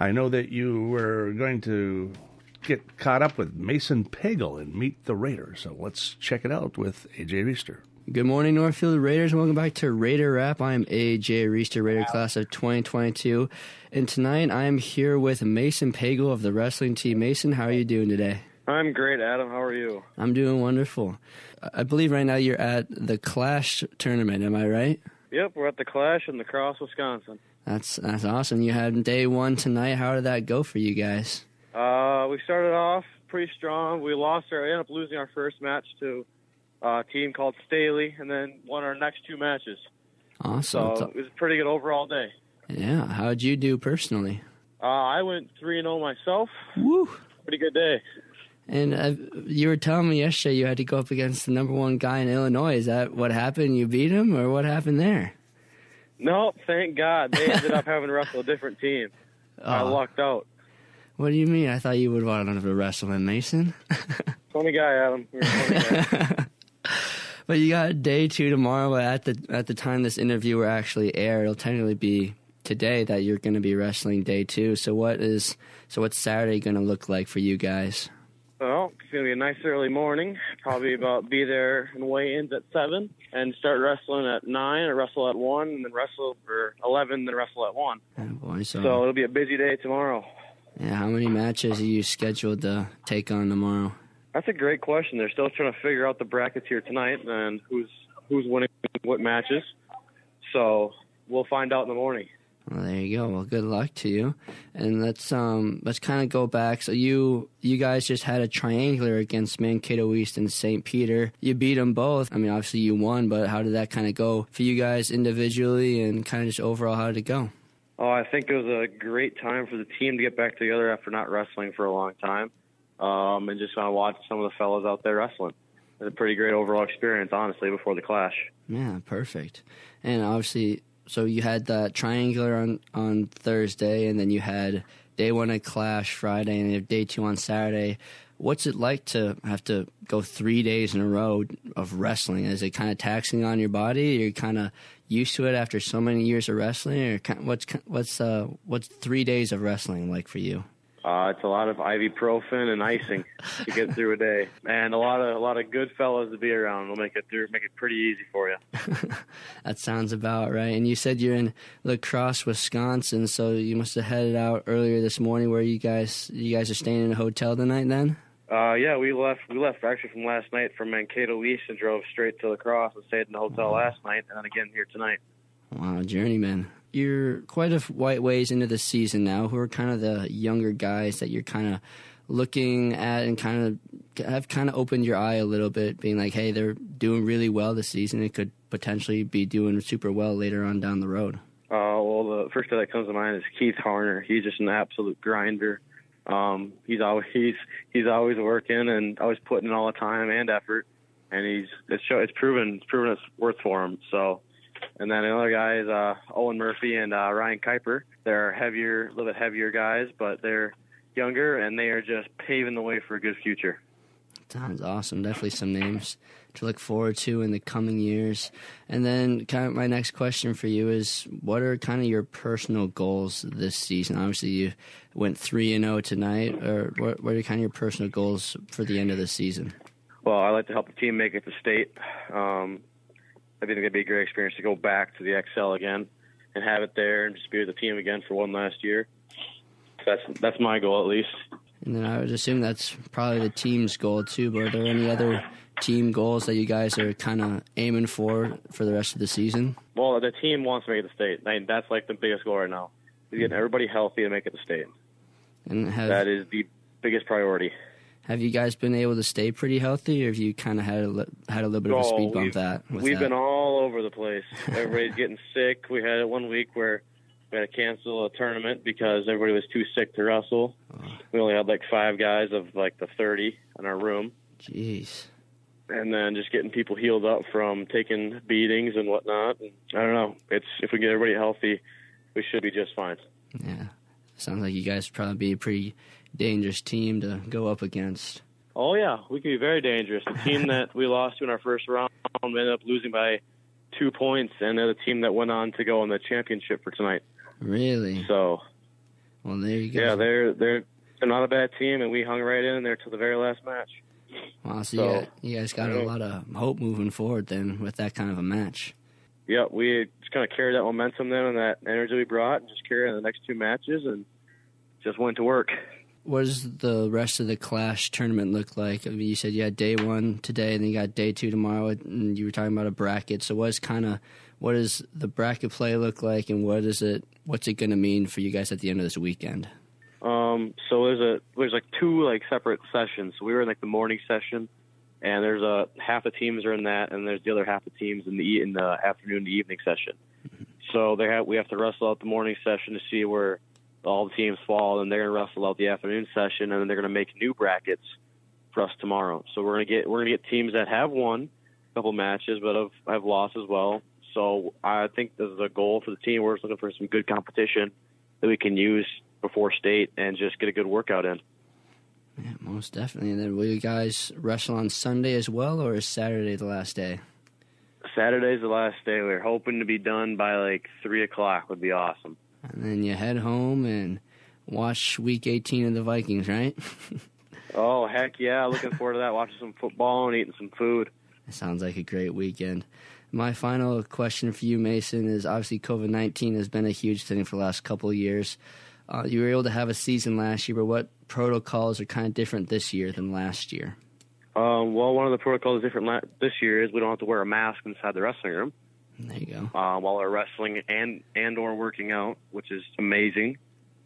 I know that you were going to get caught up with Mason Pagel and meet the Raiders. So let's check it out with AJ Reister. Good morning, Northfield Raiders. Welcome back to Raider Wrap. I'm AJ Reister, Raider class of 2022. And tonight I'm here with Mason Pagel of the wrestling team. Mason, how are you doing today? I'm great, Adam. How are you? I'm doing wonderful. I believe right now you're at the Clash tournament, am I right? Yep, we're at the Clash in La Crosse, Wisconsin. That's that's awesome. You had day one tonight. How did that go for you guys? Uh, we started off pretty strong. We lost our, ended up losing our first match to a team called Staley, and then won our next two matches. Awesome. So it was a pretty good overall day. Yeah. How'd you do personally? Uh, I went three and zero myself. Woo! Pretty good day. And uh, you were telling me yesterday you had to go up against the number one guy in Illinois. Is that what happened? You beat him, or what happened there? No, thank God. They ended up having to wrestle a different team. I Oh. lucked out. What do you mean? I thought you would want to wrestle in Mason. Funny guy, Adam. You're a funny guy. But you got day two tomorrow. But at the at the time this interview will actually air, it'll technically be today that you're going to be wrestling day two. So what is so what's Saturday going to look like for you guys? Well, it's gonna be a nice early morning. Probably about be there and weigh-ins at seven, and start wrestling at nine, or wrestle at one, and then wrestle for eleven, then wrestle at one. Oh, boy, so, So it'll be a busy day tomorrow. yeah, how many matches are you scheduled to take on tomorrow? That's a great question. They're still trying to figure out the brackets here tonight and who's who's winning what matches. So we'll find out in the morning. Well, there you go. Well, good luck to you. And let's um let's kind of go back. So you you guys just had a triangular against Mankato East and St. Peter. You beat them both. I mean, obviously you won, but how did that kind of go for you guys individually and kind of just overall? How did it go? Oh, I think it was a great time for the team to get back together after not wrestling for a long time, um, and just kind of watch some of the fellows out there wrestling. It was a pretty great overall experience, honestly, before the clash. Yeah, perfect. And obviously, so you had that triangular on on Thursday, and then you had day one at Clash Friday, and day two on Saturday. What's it like to have to go three days in a row of wrestling? Is it kind of taxing on your body? You're kind of used to it after so many years of wrestling, or what's what's uh what's three days of wrestling like for you? Uh, it's a lot of ibuprofen and icing to get through a day, and a lot of a lot of good fellows to be around. will make it through, make it pretty easy for you. That sounds about right. And you said you're in La Crosse, Wisconsin, so you must have headed out earlier this morning. Where you guys you guys are staying in a hotel tonight then? Uh, yeah, we left. We left actually from last night from Mankato East and drove straight to La Crosse and stayed in the hotel last night, and then again here tonight. Wow, journeyman. You're quite a white ways into the season now. Who are kind of the younger guys that you're kind of looking at and kind of have kind of opened your eye a little bit, being like, hey, they're doing really well this season. It could potentially be doing super well later on down the road. Uh, well, the first guy that comes to mind is Keith Harner. He's just an absolute grinder. Um, he's always he's he's always working and always putting in all the time and effort, and he's it's show, it's proven it's proven it's worth for him. So, and then another guy is uh, Owen Murphy and uh, Ryan Kuiper. They're heavier, a little bit heavier guys, but they're younger and they are just paving the way for a good future. Sounds awesome. Definitely some names to look forward to in the coming years. And then, kind of, my next question for you is: What are kind of your personal goals this season? Obviously, you went three and zero tonight. Or what? What are kind of your personal goals for the end of the season? Well, I like to help the team make it to state. Um, I think it'd be a great experience to go back to the Xcel again and have it there and just be with the team again for one last year. That's that's my goal at least. And then I would assume that's probably the team's goal too. But are there any other team goals that you guys are kind of aiming for for the rest of the season? Well, the team wants to make it to state. I mean, that's like the biggest goal right now. Is getting everybody healthy to make it to the state. And have That is the biggest priority. Have you guys been able to stay pretty healthy, or have you kind of had a had a little bit of a Oh, speed bump we've- that? We've that? been all over the place. Everybody's getting sick. We had one week where we had to cancel a tournament because everybody was too sick to wrestle. We only had like five guys of like the 30 in our room. Jeez. And then just getting people healed up from taking beatings and whatnot. I don't know. It's if we get everybody healthy, we should be just fine. Yeah, sounds like you guys probably be pretty dangerous team to go up against. Oh yeah, we can be very dangerous. The team that we lost to in our first round ended up losing by two points, and they're the team that went on to go in the championship for tonight. Really? So Well, there you go. yeah, they're they're they're not a bad team, and we hung right in there till the very last match. Wow, so, So, you, got, you guys got a lot of hope moving forward then with that kind of a match. Yeah, we just kind of carried that momentum then and that energy we brought, and just carried it in the next two matches, and just went to work. What does the rest of the Clash tournament look like? I mean, you said you had day one today, and then you got day two tomorrow, and you were talking about a bracket. So, what's kind of what does the bracket play look like, and what is it? What's it going to mean for you guys at the end of this weekend? Um, so there's a there's like two like separate sessions. So we were in like the morning session, and there's a half the teams are in that, and there's the other half the teams in the in the afternoon to evening session. So they have we have to wrestle out the morning session to see where all the teams fall, and they're gonna wrestle out the afternoon session, and then they're gonna make new brackets for us tomorrow. So we're gonna get we're gonna get teams that have won a couple matches, but have have lost as well. So I think this is a goal for the team. We're just looking for some good competition that we can use before state and just get a good workout in. Yeah, most definitely. And then will you guys wrestle on Sunday as well, or is Saturday the last day? Saturday's the last day. We're hoping to be done by like three o'clock. Would be awesome. And then you head home and watch Week 18 of the Vikings, right? Oh heck yeah! Looking forward to that. Watching some football and eating some food. It sounds like a great weekend. My final question for you, Mason, is obviously COVID 19 has been a huge thing for the last couple of years. Uh, you were able to have a season last year, but what protocols are kind of different this year than last year? Um, well, one of the protocols different la- this year is we don't have to wear a mask inside the wrestling room There you go. uh, while we're wrestling and and or working out, which is amazing.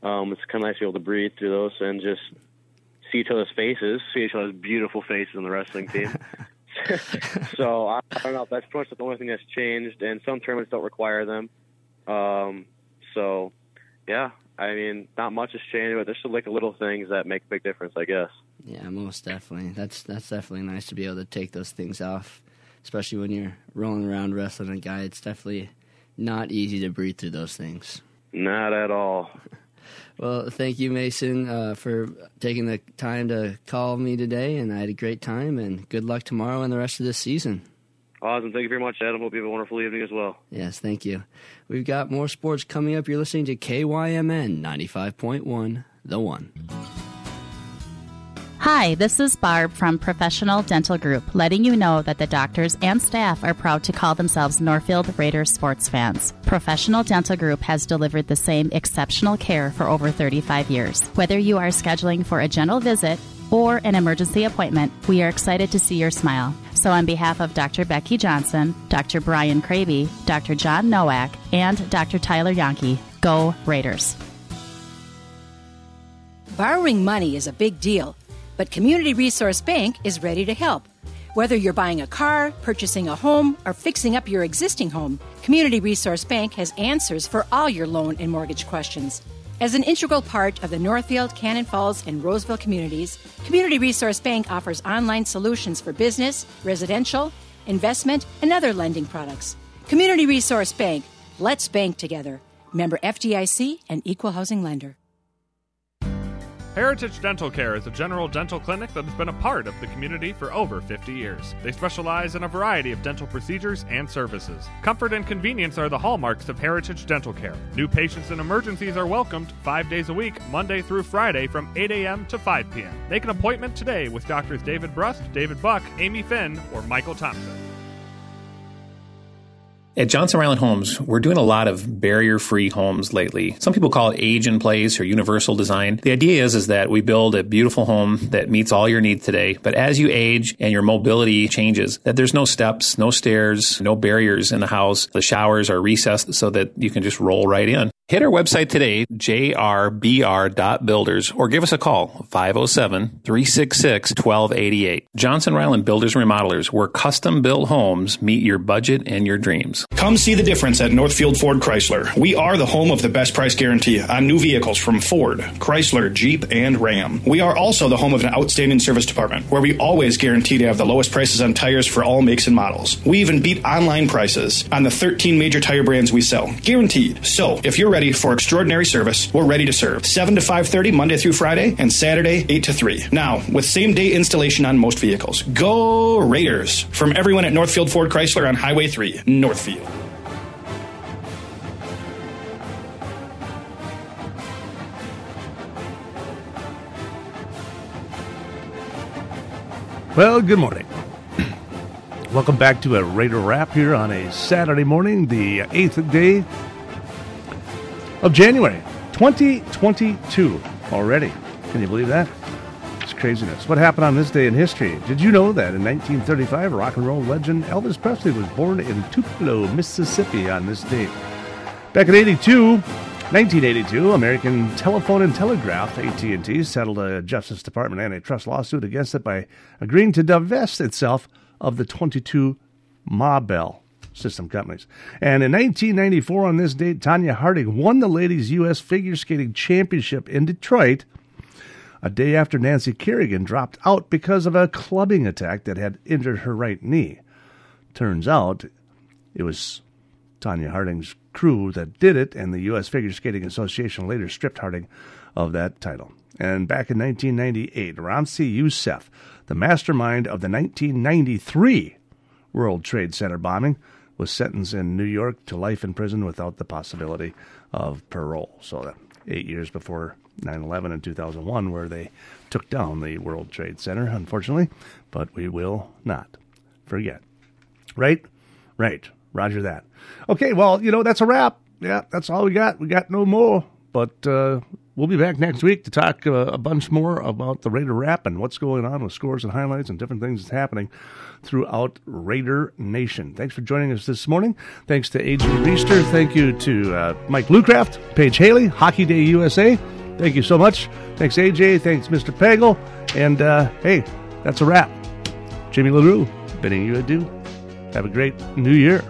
Um, it's kind of nice to be able to breathe through those and just see each other's faces, see each other's beautiful faces on the wrestling team. so I, I don't know. That's pretty much the only thing that's changed, and some tournaments don't require them. Um, so yeah, I mean, not much has changed, but there's still like little things that make a big difference, I guess. Yeah, most definitely. That's that's definitely nice to be able to take those things off, especially when you're rolling around wrestling a guy. It's definitely not easy to breathe through those things. Not at all. Well, thank you, Mason, uh, for taking the time to call me today, and I had a great time. And good luck tomorrow and the rest of this season. Awesome. Thank you very much, Adam. Hope you have a wonderful evening as well. Yes, thank you. We've got more sports coming up. You're listening to KYMN 95.1, The One. Hi, this is Barb from Professional Dental Group, letting you know that the doctors and staff are proud to call themselves Northfield Raiders sports fans. Professional Dental Group has delivered the same exceptional care for over 35 years. Whether you are scheduling for a general visit or an emergency appointment, we are excited to see your smile. So, on behalf of Dr. Becky Johnson, Dr. Brian Kraby, Dr. John Nowak, and Dr. Tyler Yonke, go Raiders. Borrowing money is a big deal, but Community Resource Bank is ready to help. Whether you're buying a car, purchasing a home, or fixing up your existing home, Community Resource Bank has answers for all your loan and mortgage questions. As an integral part of the Northfield, Cannon Falls, and Roseville communities, Community Resource Bank offers online solutions for business, residential, investment, and other lending products. Community Resource Bank, let's bank together. Member FDIC and equal housing lender. Heritage Dental Care is a general dental clinic that has been a part of the community for over 50 years. They specialize in a variety of dental procedures and services. Comfort and convenience are the hallmarks of Heritage Dental Care. New patients and emergencies are welcomed five days a week, Monday through Friday from 8 a.m. to 5 p.m. Make an appointment today with Doctors David Brust, David Buck, Amy Finn, or Michael Thompson. At Johnson Ryland Homes, we're doing a lot of barrier-free homes lately. Some people call it age in place or universal design. The idea is, is that we build a beautiful home that meets all your needs today, but as you age and your mobility changes, that there's no steps, no stairs, no barriers in the house. The showers are recessed so that you can just roll right in. Hit our website today, jrbr.builders, or give us a call, 507-366-1288. Johnson Ryland Builders and Remodelers, where custom built homes meet your budget and your dreams. Come see the difference at Northfield Ford Chrysler. We are the home of the best price guarantee on new vehicles from Ford, Chrysler, Jeep, and Ram. We are also the home of an outstanding service department where we always guarantee to have the lowest prices on tires for all makes and models. We even beat online prices on the 13 major tire brands we sell. Guaranteed. So, if you're ready for extraordinary service, we're ready to serve. 7 to 5:30 Monday through Friday and Saturday 8 to 3. Now, with same-day installation on most vehicles. Go Raiders! From everyone at Northfield Ford Chrysler on Highway 3, Northfield. Well, good morning. Welcome back to a Raider Wrap here on a Saturday morning, the 8th day of January 2022 already. Can you believe that? It's craziness. What happened on this day in history? Did you know that in 1935, rock and roll legend Elvis Presley was born in Tupelo, Mississippi on this date? Back in 82, 1982, American Telephone and Telegraph (AT&T) settled a Justice Department antitrust lawsuit against it by agreeing to divest itself of the 22 Ma Bell system companies. And in 1994, on this date, Tonya Harding won the ladies' U.S. figure skating championship in Detroit. A day after Nancy Kerrigan dropped out because of a clubbing attack that had injured her right knee. Turns out it was Tonya Harding's crew that did it, and the U.S. Figure Skating Association later stripped Harding of that title. And back in 1998, Ramzi Yousef, the mastermind of the 1993 World Trade Center bombing, was sentenced in New York to life in prison without the possibility of parole. So, that eight years before 9 11 in 2001, where they took down the World Trade Center, unfortunately. But we will not forget. Right? Right. Roger that. Okay, well, you know, that's a wrap. Yeah, that's all we got. We got no more. But uh, we'll be back next week to talk uh, a bunch more about the Raider Wrap and what's going on with scores and highlights and different things that's happening throughout Raider Nation. Thanks for joining us this morning. Thanks to AJ Reister. Thank you to uh, Mike Luckraft, Paige Haley, Hockey Day USA. Thank you so much. Thanks, AJ. Thanks, Mr. Pagel. And uh, hey, that's a wrap. Jimmy LaRue bidding you adieu. Have a great new year.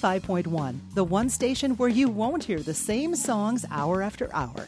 95.1, the one station where you won't hear the same songs hour after hour.